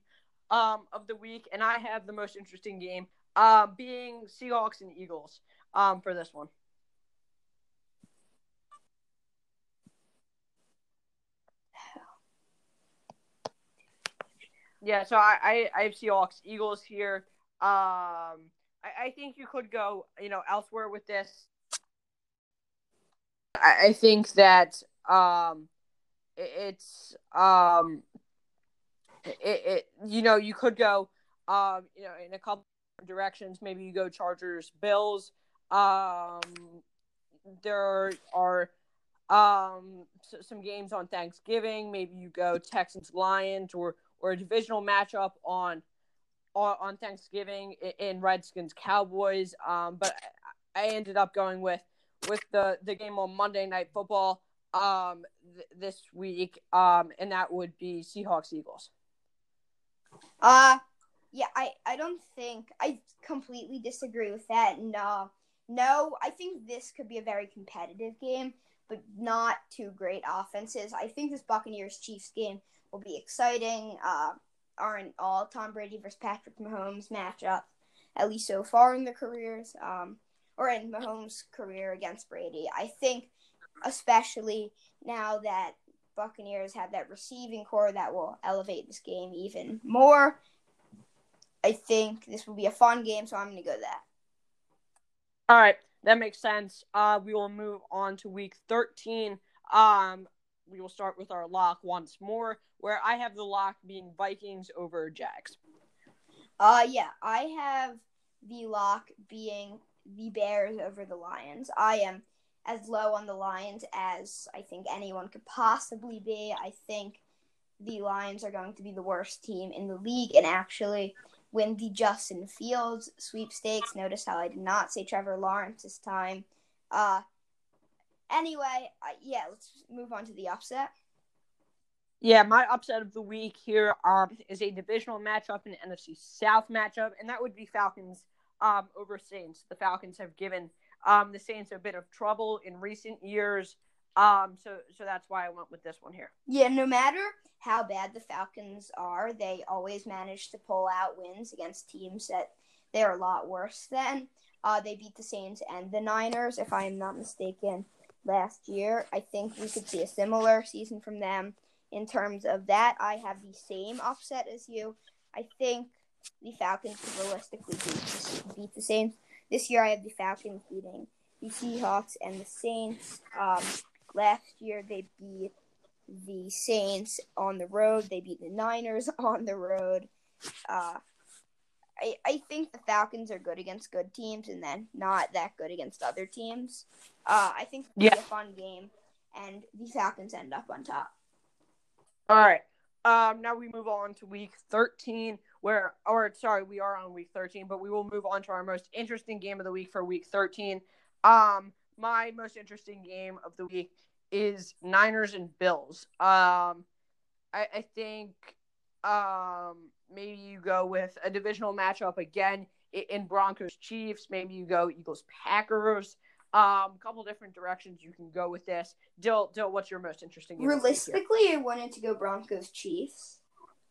um, of the week, and I have the most interesting game uh, being Seahawks and Eagles um, for this one. Yeah, so I, I, I have Seahawks, Eagles here. Um, I, I think you could go, you know, elsewhere with this. I, I think that um, it, it's um, it, it you know you could go um, you know in a couple directions. Maybe you go Chargers, Bills. Um, there are um s- some games on Thanksgiving. Maybe you go Texans, Lions, or or a divisional matchup on on, on Thanksgiving in Redskins, Cowboys. Um, but I ended up going with with the the game on Monday Night Football um th- this week um and that would be Seahawks Eagles. Uh yeah, I I don't think I completely disagree with that. No. No, I think this could be a very competitive game, but not two great offenses. I think this Buccaneers Chiefs game will be exciting. Uh aren't all Tom Brady versus Patrick Mahomes matchup, at least so far in their careers, um, or in Mahomes' career against Brady. I think, especially now that Buccaneers have that receiving corps that will elevate this game even more. I think this will be a fun game, so I'm going to go that. All right, that makes sense. Uh we will move on to week 13. Um we will start with our lock once more where I have the lock being Vikings over Jags. Uh, yeah, I have the lock being the Bears over the Lions. I am as low on the Lions as I think anyone could possibly be. I think the Lions are going to be the worst team in the league and actually win the Justin Fields sweepstakes. Notice how I did not say Trevor Lawrence this time. Uh, anyway, uh, yeah, let's move on to the upset. Yeah, my upset of the week here um, is a divisional matchup, an NFC South matchup, and that would be Falcons um, over Saints. The Falcons have given um, the Saints a bit of trouble in recent years, um, so so that's why I went with this one here. Yeah, no matter how bad the Falcons are, they always manage to pull out wins against teams that they're a lot worse than. Uh, they beat the Saints and the Niners, if I am not mistaken, last year. I think we could see a similar season from them in terms of that. I have the same upset as you. I think the Falcons could realistically beat, beat the Saints. This year, I have the Falcons beating the Seahawks and the Saints. Um, last year, they beat the Saints on the road. They beat the Niners on the road. Uh, I, I think the Falcons are good against good teams and then not that good against other teams. Uh, I think it'll Yeah. a fun game, and the Falcons end up on top. All right. Um, now we move on to week 13, where, or sorry, we are on week 13, but we will move on to our most interesting game of the week for week 13. Um, my most interesting game of the week is Niners and Bills. Um, I, I think um, maybe you go with a divisional matchup again in Broncos Chiefs. Maybe you go Eagles Packers. Um, couple different directions you can go with this. Dill, Dill, what's your most interesting? Realistically, I wanted to go Broncos Chiefs.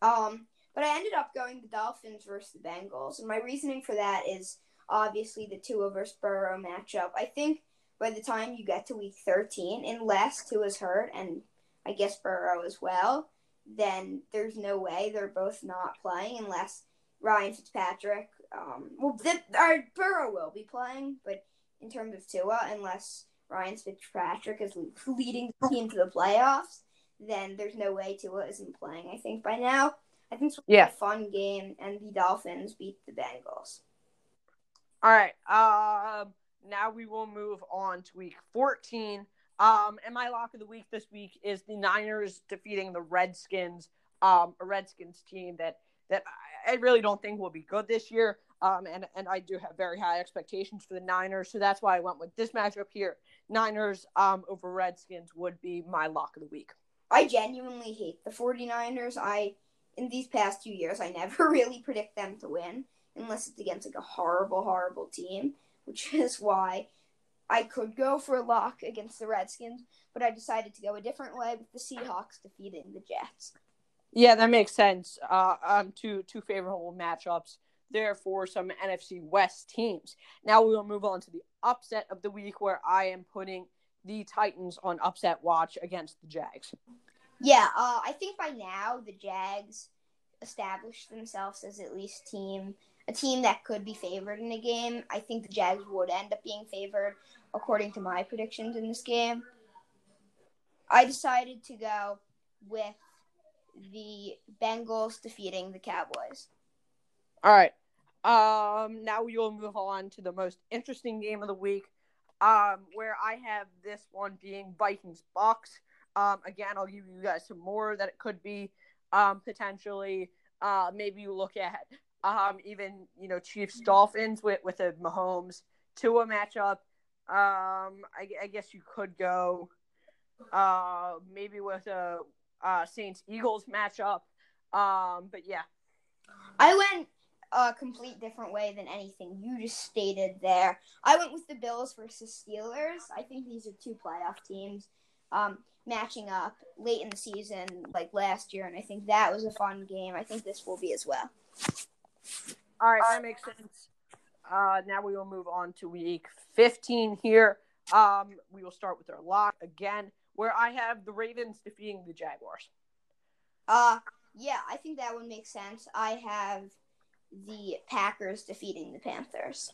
Um, but I ended up going the Dolphins versus the Bengals. And my reasoning for that is obviously the Tua versus Burrow matchup. I think by the time you get to week 13, unless Tua's hurt, and I guess Burrow as well, then there's no way they're both not playing unless Ryan Fitzpatrick, um, well, the, or Burrow will be playing, but in terms of Tua, unless Ryan Fitzpatrick is leading the team to the playoffs, then there's no way Tua isn't playing. I think by now, I think it's Yeah. a fun game, and the Dolphins beat the Bengals. All right. Um, now we will move on to week 14. Um, and my lock of the week this week is the Niners defeating the Redskins, um, a Redskins team that that I- really don't think will be good this year. Um, and and I do have very high expectations for the Niners, so that's why I went with this matchup here. Niners um, over Redskins would be my lock of the week. I genuinely hate the 49ers. I in these past two years, I never really predict them to win unless it's against like a horrible, horrible team, which is why I could go for a lock against the Redskins, but I decided to go a different way with the Seahawks defeating the Jets. Yeah, that makes sense. Uh, um, two two favorable matchups there for some NFC West teams. Now we will move on to the upset of the week, where I am putting the Titans on upset watch against the Jags. Yeah, uh, I think by now the Jags established themselves as at least team a team that could be favored in a game. I think the Jags would end up being favored according to my predictions in this game. I decided to go with the Bengals defeating the Cowboys. All right. Um, now we will move on to the most interesting game of the week, um, where I have this one being Vikings Bucks. Um, again, I'll give you guys some more that it could be um, potentially. Uh, maybe you look at um, even you know Chiefs Dolphins with with a Mahomes Tua matchup. Um, I, I guess you could go uh, maybe with a uh, Saints Eagles matchup. Um, but yeah, I went a complete different way than anything you just stated there. I went with the Bills versus Steelers. I think these are two playoff teams um, matching up late in the season, like last year, and I think that was a fun game. I think this will be as well. All right, that makes sense. Uh, now we will move on to week 15 here. Um, we will start with our lock again, where I have the Ravens defeating the Jaguars. Uh, yeah, I think that would make sense. I have the Packers defeating the Panthers.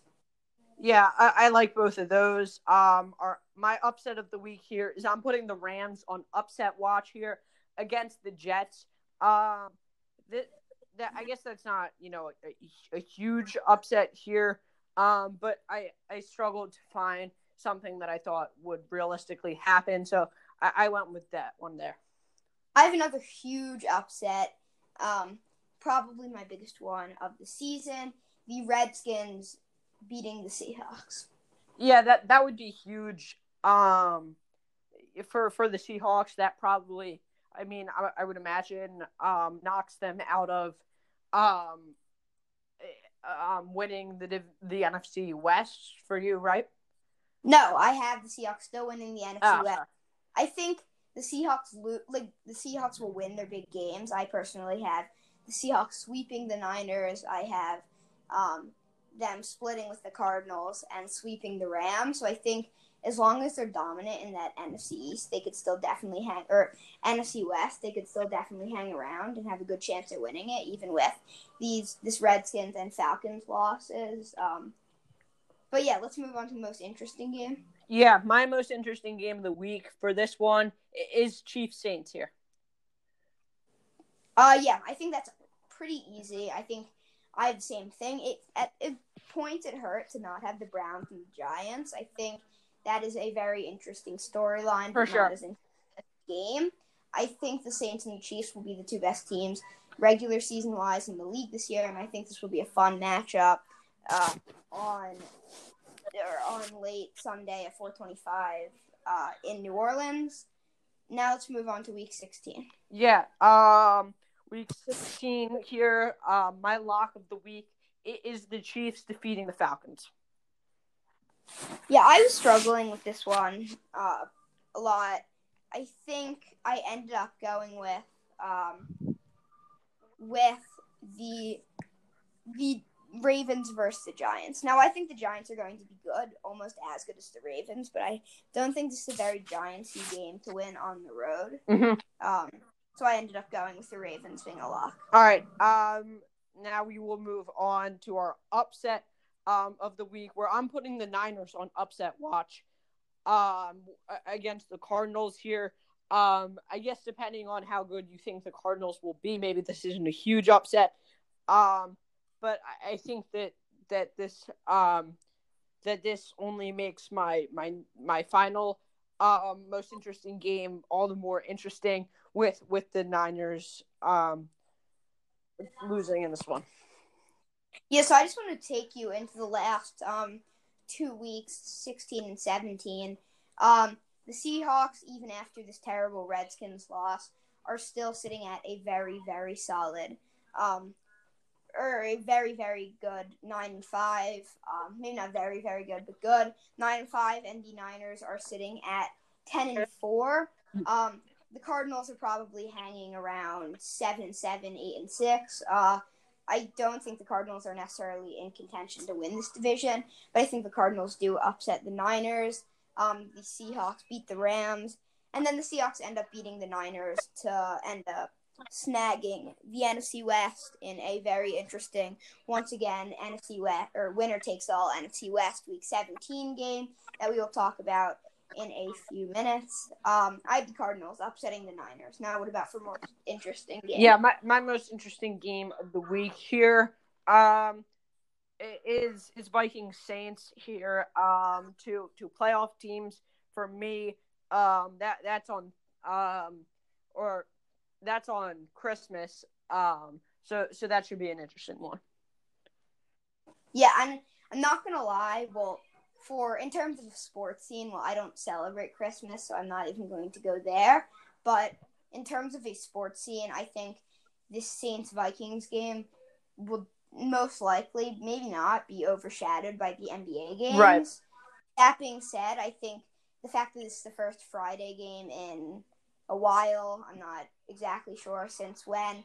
Yeah, I, I like both of those. Um, our my upset of the week here is I'm putting the Rams on upset watch here against the Jets. Um, that that I guess that's not you know a, a huge upset here. Um, but I I struggled to find something that I thought would realistically happen, so I, I went with that one there. I have another huge upset. Um, probably my biggest one of the season. The Redskins beating the Seahawks. Yeah, that that would be huge. Um, for for the Seahawks, that probably, I mean, I, I would imagine, um, knocks them out of, um, eh, um, winning the the NFC West for you, right? No, I have the Seahawks still winning the NFC oh, West. I think the Seahawks lo- like the Seahawks will win their big games. I personally have the Seahawks sweeping the Niners. I have um, them splitting with the Cardinals and sweeping the Rams. So I think as long as they're dominant in that NFC East, they could still definitely hang or NFC West, they could still definitely hang around and have a good chance at winning it, even with these this Redskins and Falcons losses. Um, but yeah, let's move on to the most interesting game. Yeah, my most interesting game of the week for this one is Chiefs Saints here. Uh yeah, I think that's pretty easy. I think I have the same thing. It at it points it hurt to not have the Browns and the Giants. I think that is a very interesting storyline. For sure. game. I think the Saints and the Chiefs will be the two best teams regular season wise in the league this year, and I think this will be a fun matchup uh, on or on late Sunday at 4:25 uh, in New Orleans. Now let's move on to Week 16. Yeah. Um week 16 here. Uh, my lock of the week is the Chiefs defeating the Falcons. Yeah, I was struggling with this one uh, a lot. I think I ended up going with um, with the the Ravens versus the Giants. Now, I think the Giants are going to be good, almost as good as the Ravens, but I don't think this is a very Giantsy game to win on the road. Mm-hmm. Um, so I ended up going with the Ravens being a lock. All right. Um, now we will move on to our upset um, of the week, where I'm putting the Niners on upset watch um, against the Cardinals here. Um, I guess depending on how good you think the Cardinals will be, maybe this isn't a huge upset. Um, but I, think that that this um, that this only makes my my my final um, most interesting game all the more interesting with with the Niners um, losing in this one. Yeah, so I just want to take you into the last um two weeks, sixteen and seventeen. Um, the Seahawks, even after this terrible Redskins loss, are still sitting at a very, very solid, um, or a very, very good nine and five. Um, maybe not very, very good, but good nine and five. And the Niners are sitting at ten and four. Um, the Cardinals are probably hanging around seven and seven, eight and six. Uh, I don't think the Cardinals are necessarily in contention to win this division, but I think the Cardinals do upset the Niners. Um, the Seahawks beat the Rams, and then the Seahawks end up beating the Niners to end up snagging the NFC West in a very interesting, once again, NFC West or winner takes all NFC West Week 17 game that we will talk about in a few minutes. Um, I have the Cardinals upsetting the Niners. Now, what about for more interesting game? Yeah, my, my most interesting game of the week here um, is is Vikings Saints here. Um, to to playoff teams for me. Um, that that's on um, or that's on Christmas. Um, so so that should be an interesting one. Yeah, I'm I'm not gonna lie. Well, for in terms of the sports scene, well, I don't celebrate Christmas, so I'm not even going to go there. But in terms of a sports scene, I think this Saints Vikings game will most likely, maybe not, be overshadowed by the NBA games. Right. That being said, I think the fact that this is the first Friday game in a while, I'm not exactly sure since when,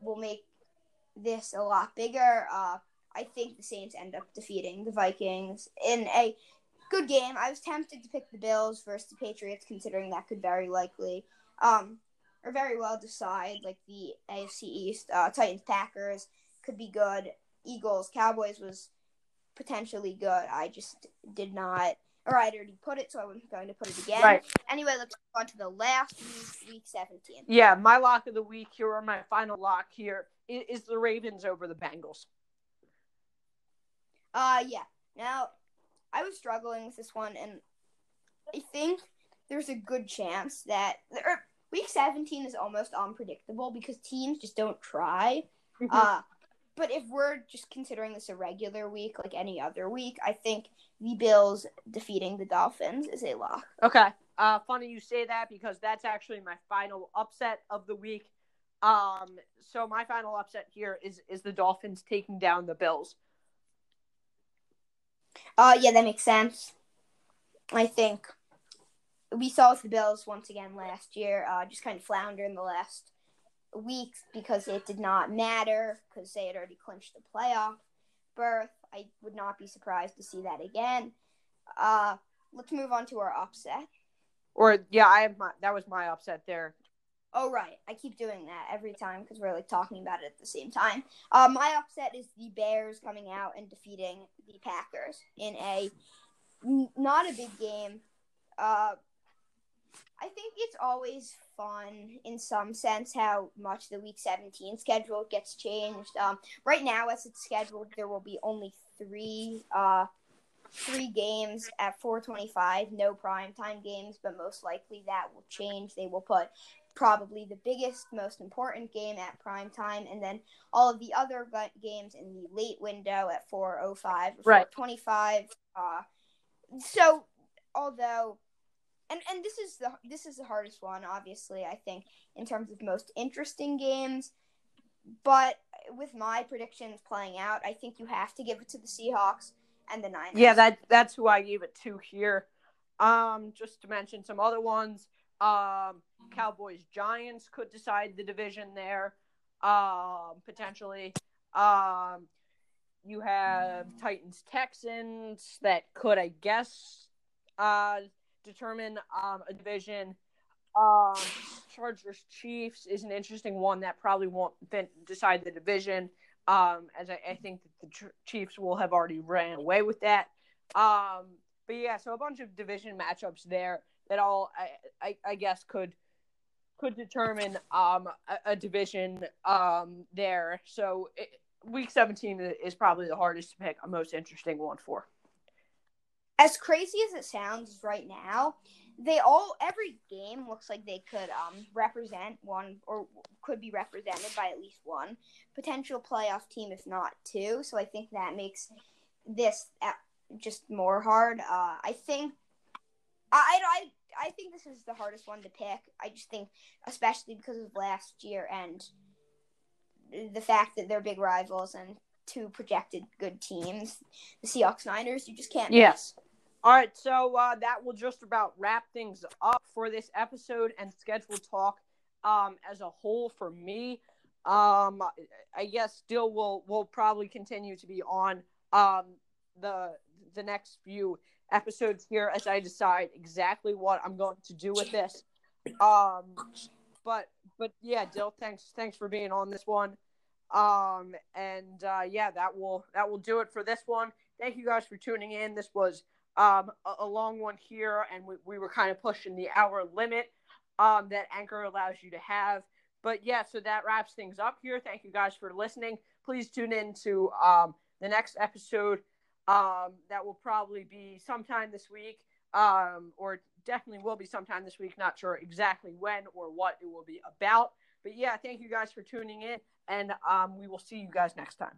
will make this a lot bigger. Uh, I think the Saints end up defeating the Vikings in a good game. I was tempted to pick the Bills versus the Patriots, considering that could very likely, um, or very well decide like the AFC East. Uh, Titans Packers could be good. Eagles Cowboys was potentially good. I just did not. Or I'd already put it, so I wasn't going to put it again. Right. Anyway, let's go on to the last week, week 17. Yeah, my lock of the week here, or my final lock here, is, is the Ravens over the Bengals. Uh, yeah. Now, I was struggling with this one, and I think there's a good chance that er, week 17 is almost unpredictable because teams just don't try. Mhm. Uh, but if we're just considering this a regular week, like any other week, I think the Bills defeating the Dolphins is a lock. Okay. Uh, funny you say that because that's actually my final upset of the week. Um, so my final upset here is is the Dolphins taking down the Bills. Uh, yeah, that makes sense. I think we saw the Bills once again last year, uh, just kind of flounder in the last weeks because it did not matter because they had already clinched the playoff berth. I would not be surprised to see that again. Uh, let's move on to our upset. Or yeah, I have my that was my upset there. Oh right, I keep doing that every time because we're like talking about it at the same time. Uh, my upset is the Bears coming out and defeating the Packers in a n- not a big game. Uh, I think it's always fun in some sense how much the Week 17 schedule gets changed. Um, right now, as it's scheduled, there will be only three uh, three games at 425, no prime time games, but most likely that will change. They will put probably the biggest, most important game at prime time, and then all of the other games in the late window at 405 or Right. 425. Uh, so, although and and this is the this is the hardest one obviously i think in terms of most interesting games but with my predictions playing out i think you have to give it to the seahawks and the niners Yeah, that that's who I gave it to here. Um, just to mention some other ones. Um, Cowboys Giants could decide the division there. Um, potentially. Um, you have Titans Texans that could, I guess, uh, determine um a division. Um, Chargers Chiefs is an interesting one that probably won't decide the division. Um, as I, I think that the Ch- Chiefs will have already ran away with that. Um, but yeah, so a bunch of division matchups there that all I, I, I guess could could determine um a, a division um there. So it, week 17 is probably the hardest to pick a most interesting one for. as crazy as it sounds right now they all every game looks like they could um represent one or could be represented by at least one potential playoff team, if not two. So I think that makes this uh, just more hard. Uh, I think I, I I think this is the hardest one to pick. I just think, especially because of last year and the fact that they're big rivals and two projected good teams, the Seahawks Niners, you just can't. Yes. All right, so uh, that will just about wrap things up for this episode and schedule talk um, as a whole for me. Um, I guess still will will probably continue to be on um, the the next few episodes here as I decide exactly what I'm going to do with this. Um, but but yeah, Dill, thanks thanks for being on this one. Um, and uh, yeah, that will that will do it for this one. Thank you guys for tuning in. This was um, a, a long one here, and we, we were kind of pushing the hour limit um, that Anchor allows you to have. But yeah, so that wraps things up here. Thank you guys for listening. Please tune in to um, the next episode. Um, that will probably be sometime this week, um, or definitely will be sometime this week. Not sure exactly when or what it will be about. But yeah, thank you guys for tuning in, and um, we will see you guys next time.